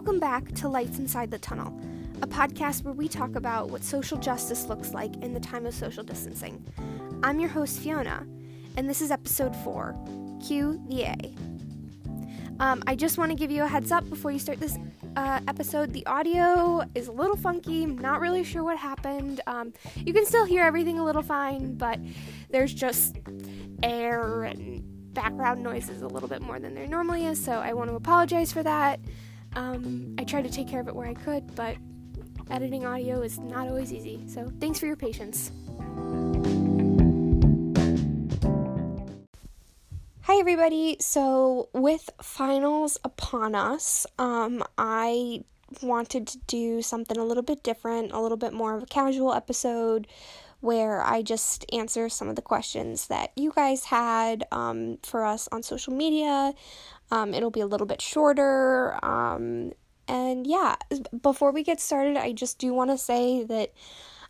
Welcome back to Lights Inside the Tunnel, a podcast where we talk about what social justice looks like in the time of social distancing. I'm your host, Fiona, and this is episode 4 Q the A. Um, I just want to give you a heads up before you start this uh, episode. The audio is a little funky, not really sure what happened. Um, you can still hear everything a little fine, but there's just air and background noises a little bit more than there normally is, so I want to apologize for that. Um, I tried to take care of it where I could, but editing audio is not always easy, so thanks for your patience. Hi, everybody. So, with finals upon us, um, I wanted to do something a little bit different, a little bit more of a casual episode where I just answer some of the questions that you guys had um, for us on social media. Um, it'll be a little bit shorter. Um, and yeah, before we get started, I just do want to say that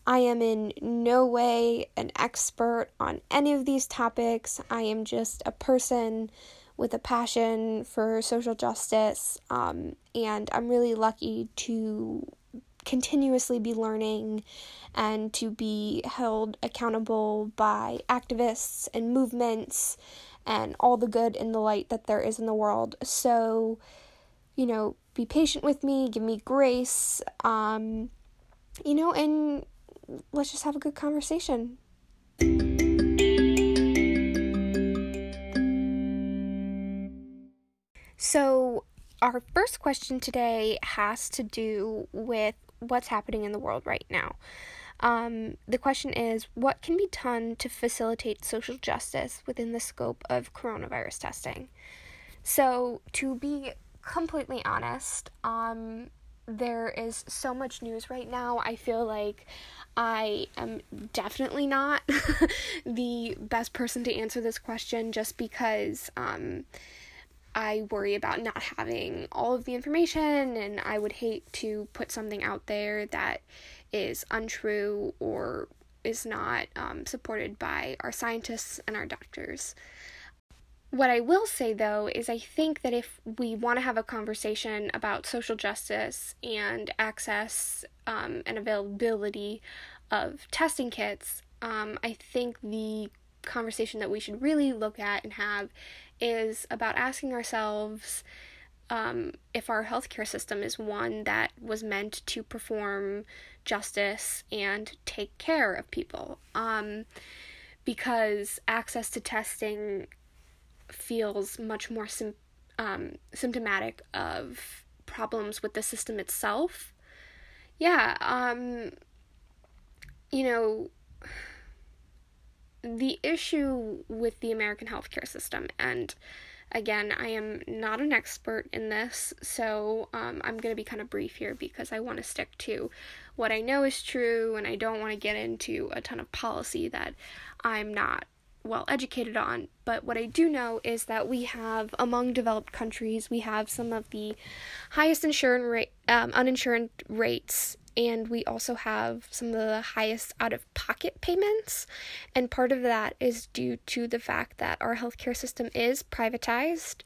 I am in no way an expert on any of these topics. I am just a person with a passion for social justice, um, and I'm really lucky to continuously be learning and to be held accountable by activists and movements and all the good in the light that there is in the world. So, you know, be patient with me, give me grace, um, you know, and let's just have a good conversation. So, our first question today has to do with what's happening in the world right now. Um, the question is what can be done to facilitate social justice within the scope of coronavirus testing? So, to be completely honest, um, there is so much news right now. I feel like I am definitely not the best person to answer this question just because um, I worry about not having all of the information, and I would hate to put something out there that is untrue or is not um, supported by our scientists and our doctors. What I will say though is, I think that if we want to have a conversation about social justice and access um, and availability of testing kits, um, I think the conversation that we should really look at and have is about asking ourselves um, if our healthcare system is one that was meant to perform justice and take care of people. Um, because access to testing feels much more sim- um, symptomatic of problems with the system itself. Yeah, um, you know, the issue with the American healthcare system, and again, I am not an expert in this, so um, I'm going to be kind of brief here because I want to stick to what I know is true, and I don't want to get into a ton of policy that I'm not well educated on. But what I do know is that we have, among developed countries, we have some of the highest insurance um, uninsured rates and we also have some of the highest out of pocket payments. And part of that is due to the fact that our healthcare system is privatized,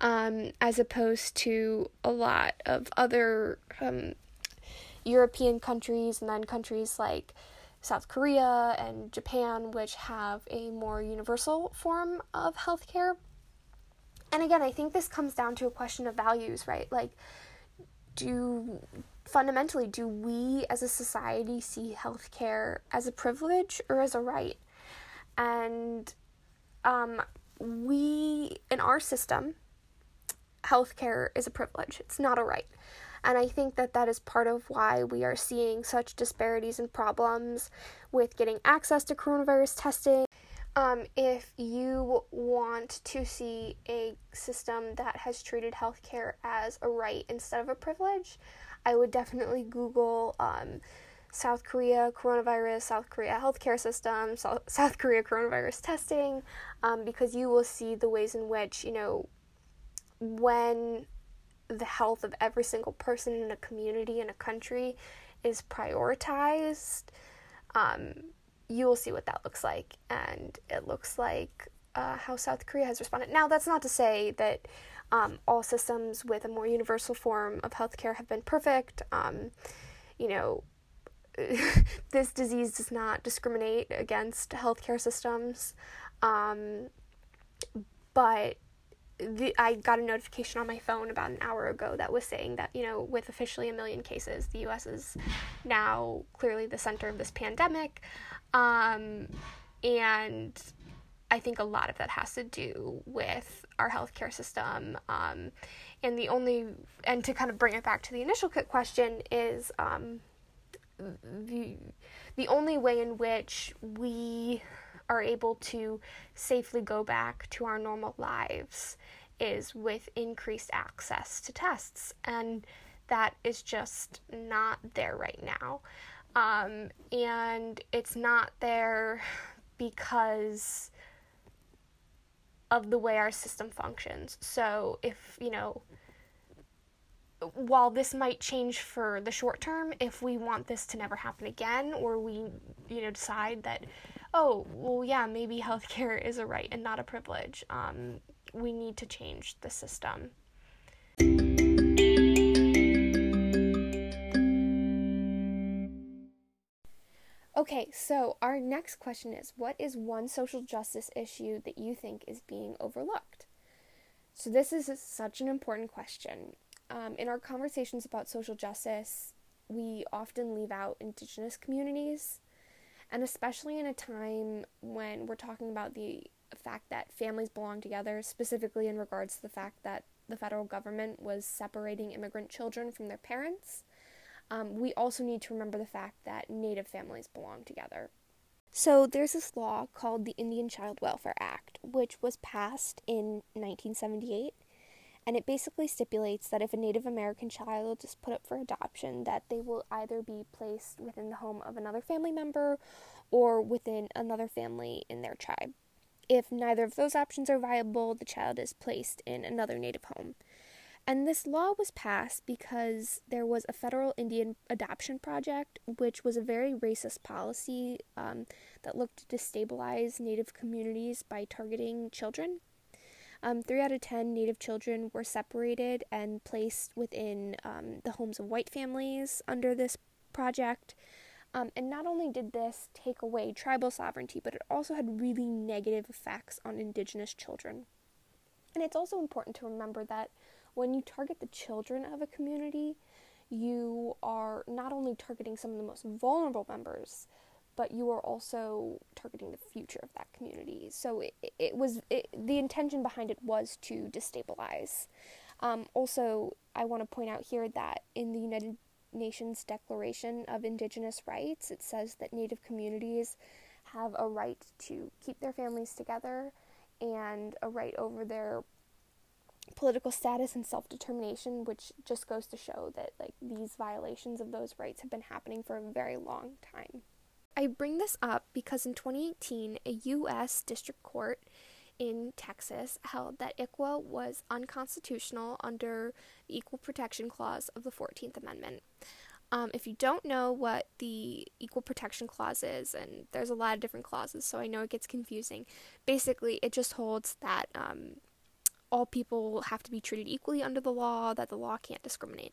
um, as opposed to a lot of other um, European countries and then countries like South Korea and Japan, which have a more universal form of healthcare. And again, I think this comes down to a question of values, right? Like, do fundamentally, do we as a society see healthcare as a privilege or as a right? And um, we, in our system, healthcare is a privilege, it's not a right. And I think that that is part of why we are seeing such disparities and problems with getting access to coronavirus testing. Um, if you want to see a system that has treated healthcare as a right instead of a privilege, I would definitely Google um, South Korea coronavirus, South Korea healthcare system, South, Korea coronavirus testing, um, because you will see the ways in which, you know, when the health of every single person in a community in a country is prioritized, um, you will see what that looks like. And it looks like uh, how South Korea has responded. Now, that's not to say that um, all systems with a more universal form of healthcare have been perfect. Um, you know, this disease does not discriminate against healthcare systems. Um, but the, I got a notification on my phone about an hour ago that was saying that, you know, with officially a million cases, the US is now clearly the center of this pandemic. Um, and I think a lot of that has to do with our healthcare system. Um, and the only, and to kind of bring it back to the initial question, is um, the, the only way in which we are able to safely go back to our normal lives is with increased access to tests. And that is just not there right now. Um, and it's not there because of the way our system functions. So, if, you know, while this might change for the short term, if we want this to never happen again, or we, you know, decide that oh, well, yeah, maybe healthcare is a right and not a privilege. Um, we need to change the system. Okay, so our next question is What is one social justice issue that you think is being overlooked? So, this is such an important question. Um, in our conversations about social justice, we often leave out Indigenous communities and especially in a time when we're talking about the fact that families belong together, specifically in regards to the fact that the federal government was separating immigrant children from their parents, um, we also need to remember the fact that Native families belong together. So there's this law called the Indian Child Welfare Act, which was passed in 1978 and it basically stipulates that if a Native American child is put up for adoption, that they will either be placed within the home of another family member or within another family in their tribe. If neither of those options are viable, the child is placed in another Native home. And this law was passed because there was a federal Indian adoption project, which was a very racist policy um, that looked to destabilize Native communities by targeting children. Um, three out of ten Native children were separated and placed within um, the homes of white families under this project. Um, and not only did this take away tribal sovereignty, but it also had really negative effects on indigenous children. And it's also important to remember that when you target the children of a community, you are not only targeting some of the most vulnerable members, but you are also targeting the future of that community. So it, it was it, the intention behind it was to destabilize. Um, also, I want to point out here that in the United Nations Declaration of Indigenous Rights, it says that Native communities have a right to keep their families together and a right over their political status and self-determination which just goes to show that like these violations of those rights have been happening for a very long time. I bring this up because in 2018, a U.S. District Court in Texas held that ICWA was unconstitutional under the Equal Protection Clause of the 14th Amendment. Um, if you don't know what the Equal Protection Clause is, and there's a lot of different clauses, so I know it gets confusing, basically it just holds that um, all people have to be treated equally under the law, that the law can't discriminate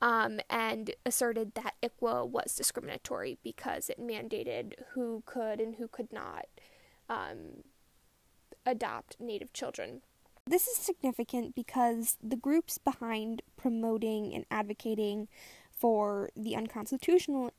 um, and asserted that ICWA was discriminatory because it mandated who could and who could not um, adopt Native children. This is significant because the groups behind promoting and advocating for the unconstitutional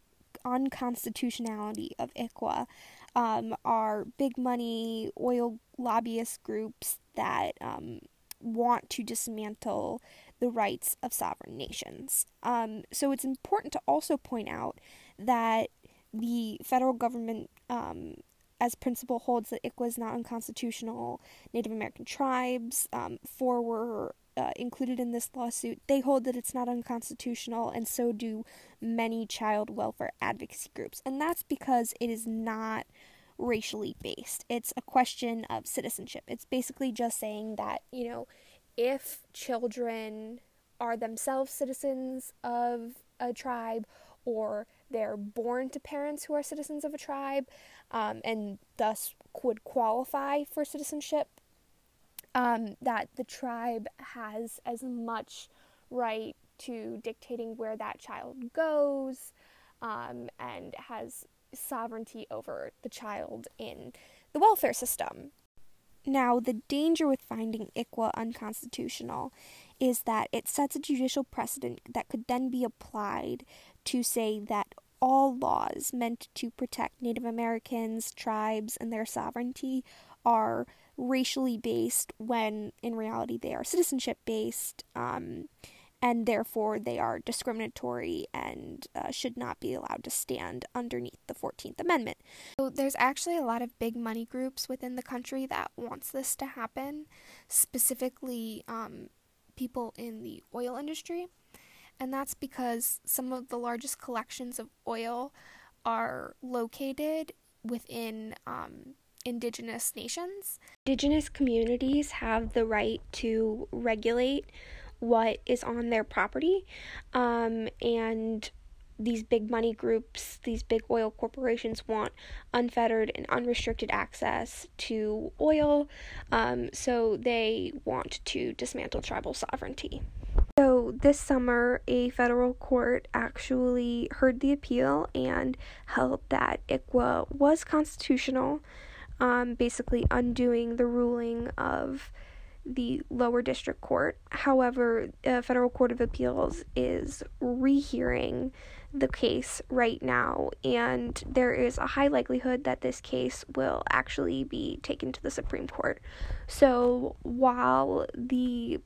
unconstitutionality of ICWA um, are big money oil lobbyist groups that um, want to dismantle the rights of sovereign nations. Um, so it's important to also point out that the federal government, um, as principle, holds that ICWA is not unconstitutional. Native American tribes, um, four were uh, included in this lawsuit. They hold that it's not unconstitutional, and so do many child welfare advocacy groups. And that's because it is not racially based. It's a question of citizenship. It's basically just saying that, you know, if children are themselves citizens of a tribe or they're born to parents who are citizens of a tribe, um, and thus would qualify for citizenship, um, that the tribe has as much right to dictating where that child goes um, and has sovereignty over the child in the welfare system. Now, the danger with finding ICWA unconstitutional is that it sets a judicial precedent that could then be applied to say that all laws meant to protect Native Americans, tribes, and their sovereignty are racially based when in reality they are citizenship based. Um, and therefore they are discriminatory and uh, should not be allowed to stand underneath the 14th Amendment. So there's actually a lot of big money groups within the country that wants this to happen, specifically um, people in the oil industry. And that's because some of the largest collections of oil are located within um, indigenous nations. Indigenous communities have the right to regulate what is on their property. Um, and these big money groups, these big oil corporations want unfettered and unrestricted access to oil, um, so they want to dismantle tribal sovereignty. So, this summer, a federal court actually heard the appeal and held that ICWA was constitutional, um, basically undoing the ruling of the lower district court. However, a federal court of appeals is rehearing the case right now, and there is a high likelihood that this case will actually be taken to the Supreme Court. So while the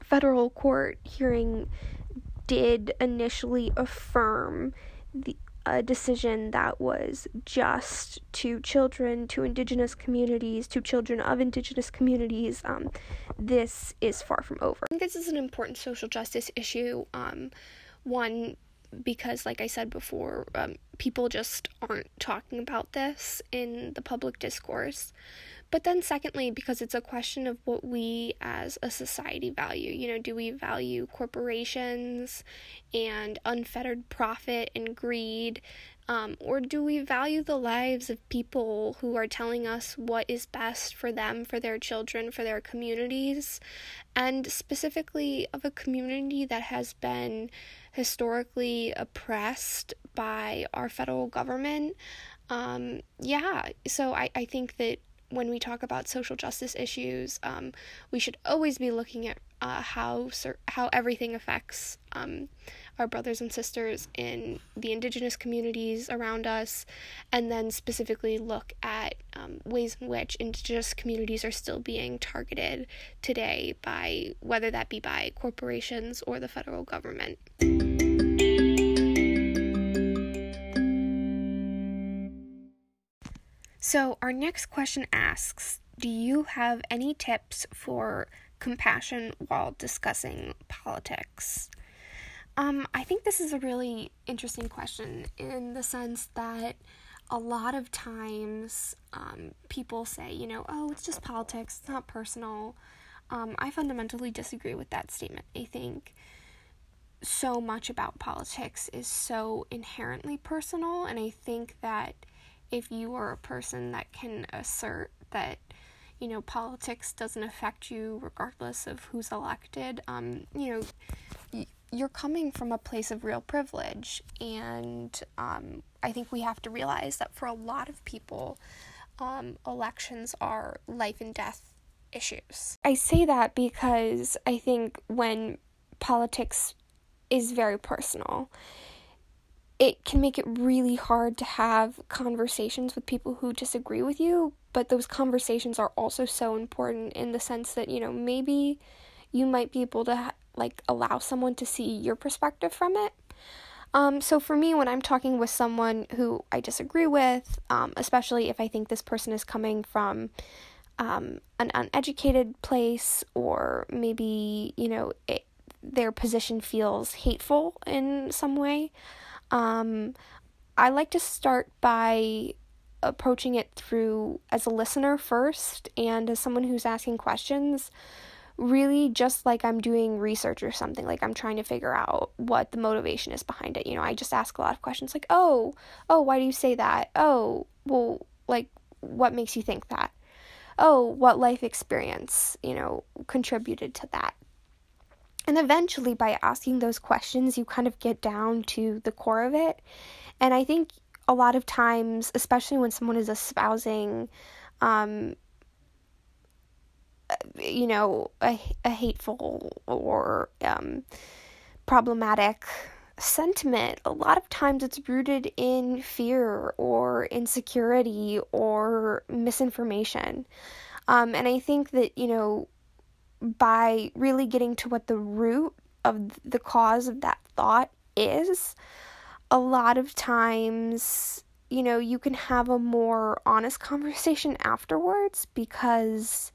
federal court hearing did initially affirm the a decision that was just to children, to indigenous communities, to children of indigenous communities. Um, this is far from over. I think this is an important social justice issue. Um, one, because, like I said before, um, people just aren't talking about this in the public discourse. But then, secondly, because it's a question of what we as a society value. You know, do we value corporations and unfettered profit and greed? Um, or do we value the lives of people who are telling us what is best for them, for their children, for their communities, and specifically of a community that has been historically oppressed by our federal government? Um, yeah, so I, I think that when we talk about social justice issues, um, we should always be looking at uh, how how everything affects um, our brothers and sisters in the indigenous communities around us, and then specifically look at um, ways in which indigenous communities are still being targeted today by whether that be by corporations or the federal government. So, our next question asks Do you have any tips for compassion while discussing politics? Um, I think this is a really interesting question in the sense that a lot of times um, people say, you know, oh, it's just politics, it's not personal. Um, I fundamentally disagree with that statement. I think so much about politics is so inherently personal, and I think that if you are a person that can assert that you know politics doesn't affect you regardless of who's elected um, you know you're coming from a place of real privilege. And um, i think we have to realize that for a lot of people um, elections are life and death issues. I say that because i think when politics is very personal it can make it really hard to have conversations with people who disagree with you, but those conversations are also so important in the sense that, you know, maybe you might be able to like allow someone to see your perspective from it. Um, so for me, when I'm talking with someone who I disagree with, um, especially if I think this person is coming from um, an uneducated place or maybe, you know, it, their position feels hateful in some way, um, I like to start by approaching it through as a listener first and as someone who's asking questions really just like I'm doing research or something like I'm trying to figure out what the motivation is behind it you know I just ask a lot of questions like oh oh why do you say that oh well, like, what makes you think that? Oh, what life experience, you know, contributed to that? And eventually, by asking those questions, you kind of get down to the core of it. And I think a lot of times, especially when someone is espousing, um, you know, a, a hateful or um, problematic sentiment, a lot of times it's rooted in fear or insecurity or misinformation. Um, and I think that, you know, by really getting to what the root of the cause of that thought is, a lot of times, you know, you can have a more honest conversation afterwards because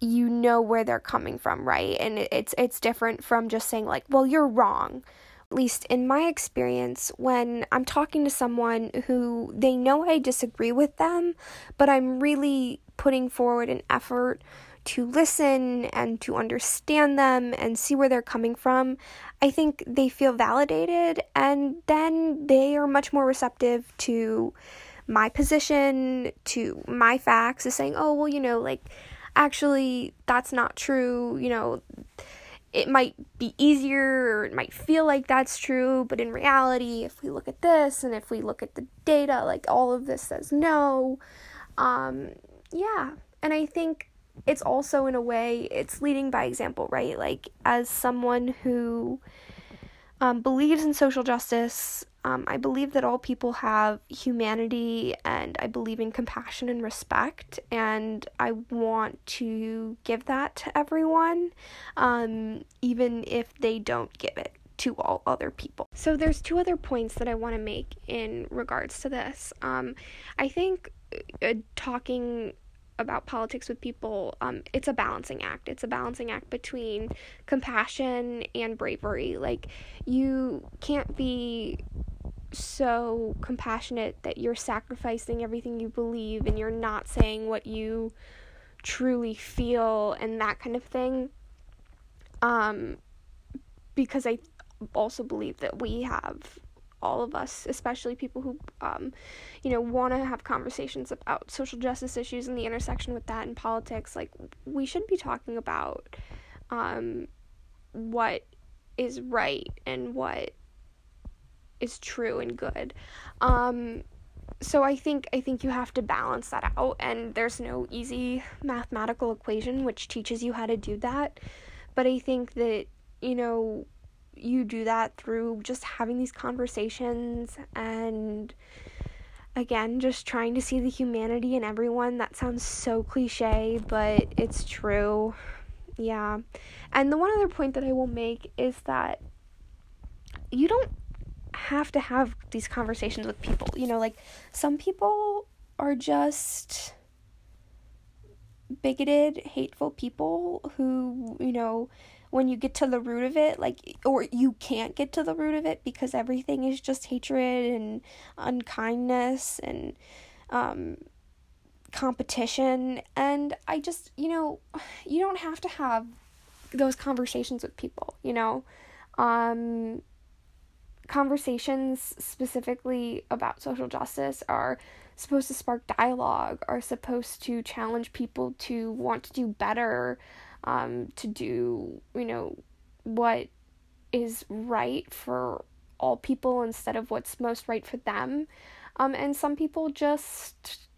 you know where they're coming from, right? And it's it's different from just saying like, "Well, you're wrong." At least in my experience, when I'm talking to someone who they know I disagree with them, but I'm really putting forward an effort to listen and to understand them and see where they're coming from, I think they feel validated and then they are much more receptive to my position, to my facts, is saying, oh, well, you know, like, actually, that's not true, you know. It might be easier or it might feel like that's true, but in reality, if we look at this and if we look at the data, like all of this says no. Um, yeah. And I think it's also in a way it's leading by example right like as someone who um, believes in social justice um, i believe that all people have humanity and i believe in compassion and respect and i want to give that to everyone um, even if they don't give it to all other people. So there's two other points that I want to make in regards to this. Um, I think uh, talking about politics with people, um, it's a balancing act. It's a balancing act between compassion and bravery. Like, you can't be so compassionate that you're sacrificing everything you believe and you're not saying what you truly feel and that kind of thing. Um, because I also believe that we have all of us, especially people who, um, you know, want to have conversations about social justice issues and the intersection with that in politics. Like, we should be talking about um, what is right and what is true and good. Um, so I think I think you have to balance that out, and there's no easy mathematical equation which teaches you how to do that. But I think that you know you do that through just having these conversations and again just trying to see the humanity in everyone. That sounds so cliche but it's true. Yeah. And the one other point that i will make is that you don't have to have these conversations with people. You know like some people are just bigoted hateful people who you know when you get to the root of it, like, or you can't get to the root of it because everything is just hatred and unkindness and um, competition. And I just, you know, you don't have to have those conversations with people, you know. Um, conversations specifically about social justice are supposed to spark dialogue, are supposed to challenge people to want to do better, um, to do, you know, what is right for all people instead of what's most right for them. Um, and some people just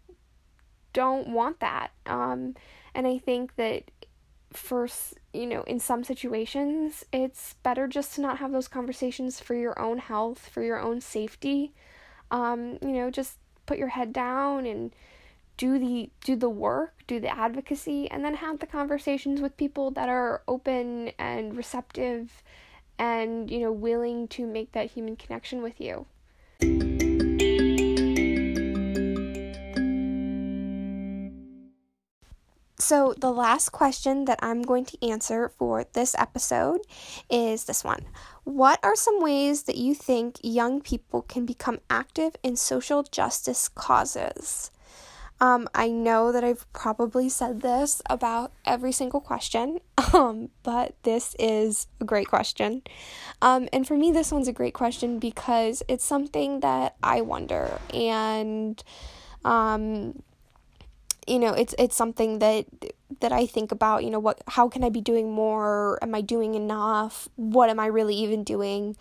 don't want that. Um, and I think that first, you know, in some situations, it's better just to not have those conversations for your own health, for your own safety. Um, you know, just put your head down and do the do the work, do the advocacy and then have the conversations with people that are open and receptive and you know willing to make that human connection with you. So, the last question that I'm going to answer for this episode is this one What are some ways that you think young people can become active in social justice causes? Um, I know that I've probably said this about every single question, um, but this is a great question. Um, and for me, this one's a great question because it's something that I wonder, and um, you know, it's it's something that that I think about. You know, what? How can I be doing more? Am I doing enough? What am I really even doing?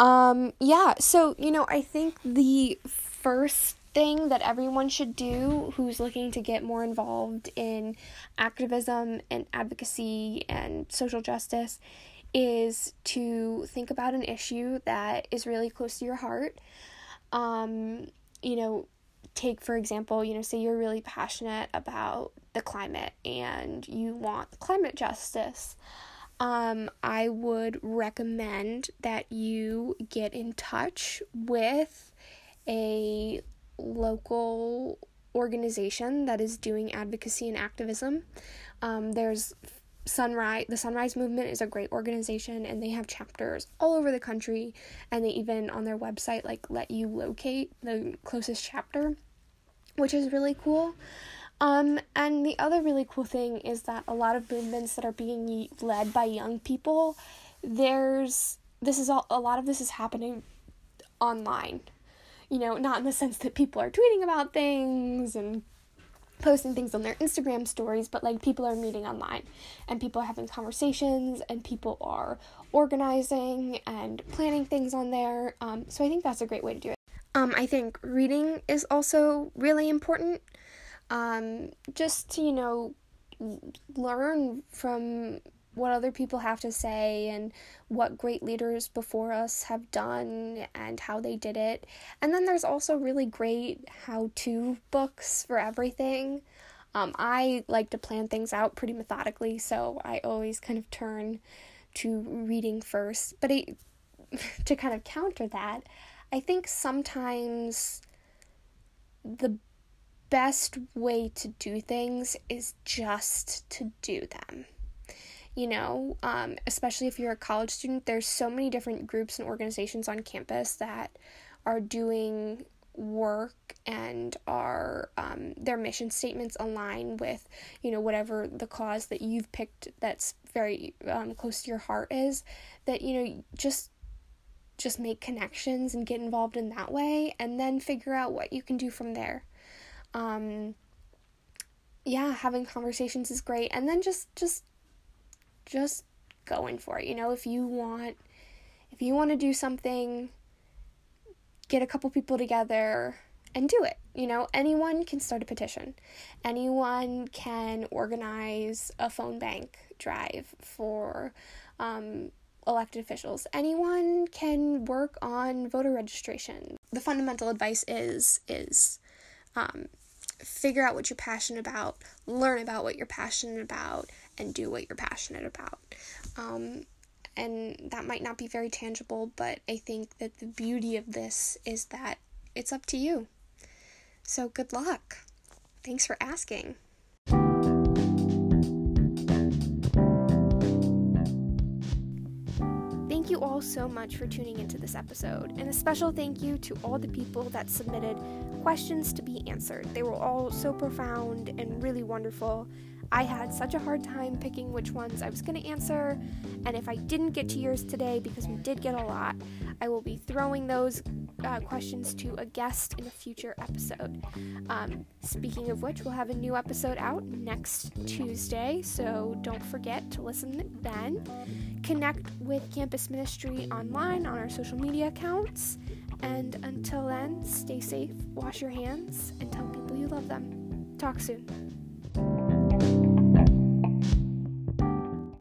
Um, yeah. So you know, I think the first thing that everyone should do who's looking to get more involved in activism and advocacy and social justice is to think about an issue that is really close to your heart. Um, you know, take for example, you know, say you're really passionate about the climate and you want climate justice. Um, I would recommend that you get in touch with a local organization that is doing advocacy and activism. Um, there's Sunrise, the Sunrise Movement is a great organization and they have chapters all over the country and they even on their website like let you locate the closest chapter, which is really cool. Um, and the other really cool thing is that a lot of movements that are being led by young people, there's this is all a lot of this is happening online you know, not in the sense that people are tweeting about things and posting things on their Instagram stories, but like people are meeting online and people are having conversations and people are organizing and planning things on there. Um, so I think that's a great way to do it. Um, I think reading is also really important. Um, just to, you know, learn from what other people have to say and what great leaders before us have done and how they did it. And then there's also really great how to books for everything. Um, I like to plan things out pretty methodically, so I always kind of turn to reading first. But to kind of counter that, I think sometimes the best way to do things is just to do them you know, um, especially if you're a college student, there's so many different groups and organizations on campus that are doing work and are um, their mission statements align with you know whatever the cause that you've picked that's very um, close to your heart is that you know just just make connections and get involved in that way and then figure out what you can do from there. Um yeah having conversations is great. And then just just just going for it. You know, if you want if you want to do something, get a couple people together and do it. You know, anyone can start a petition. Anyone can organize a phone bank drive for um, elected officials. Anyone can work on voter registration. The fundamental advice is is um, figure out what you're passionate about, learn about what you're passionate about, and do what you're passionate about. Um, and that might not be very tangible, but I think that the beauty of this is that it's up to you. So good luck. Thanks for asking. Thank you all so much for tuning into this episode, and a special thank you to all the people that submitted questions to be answered. They were all so profound and really wonderful. I had such a hard time picking which ones I was going to answer, and if I didn't get to yours today, because we did get a lot, I will be throwing those uh, questions to a guest in a future episode. Um, speaking of which, we'll have a new episode out next Tuesday, so don't forget to listen then. Connect with Campus Ministry online on our social media accounts, and until then, stay safe, wash your hands, and tell people you love them. Talk soon.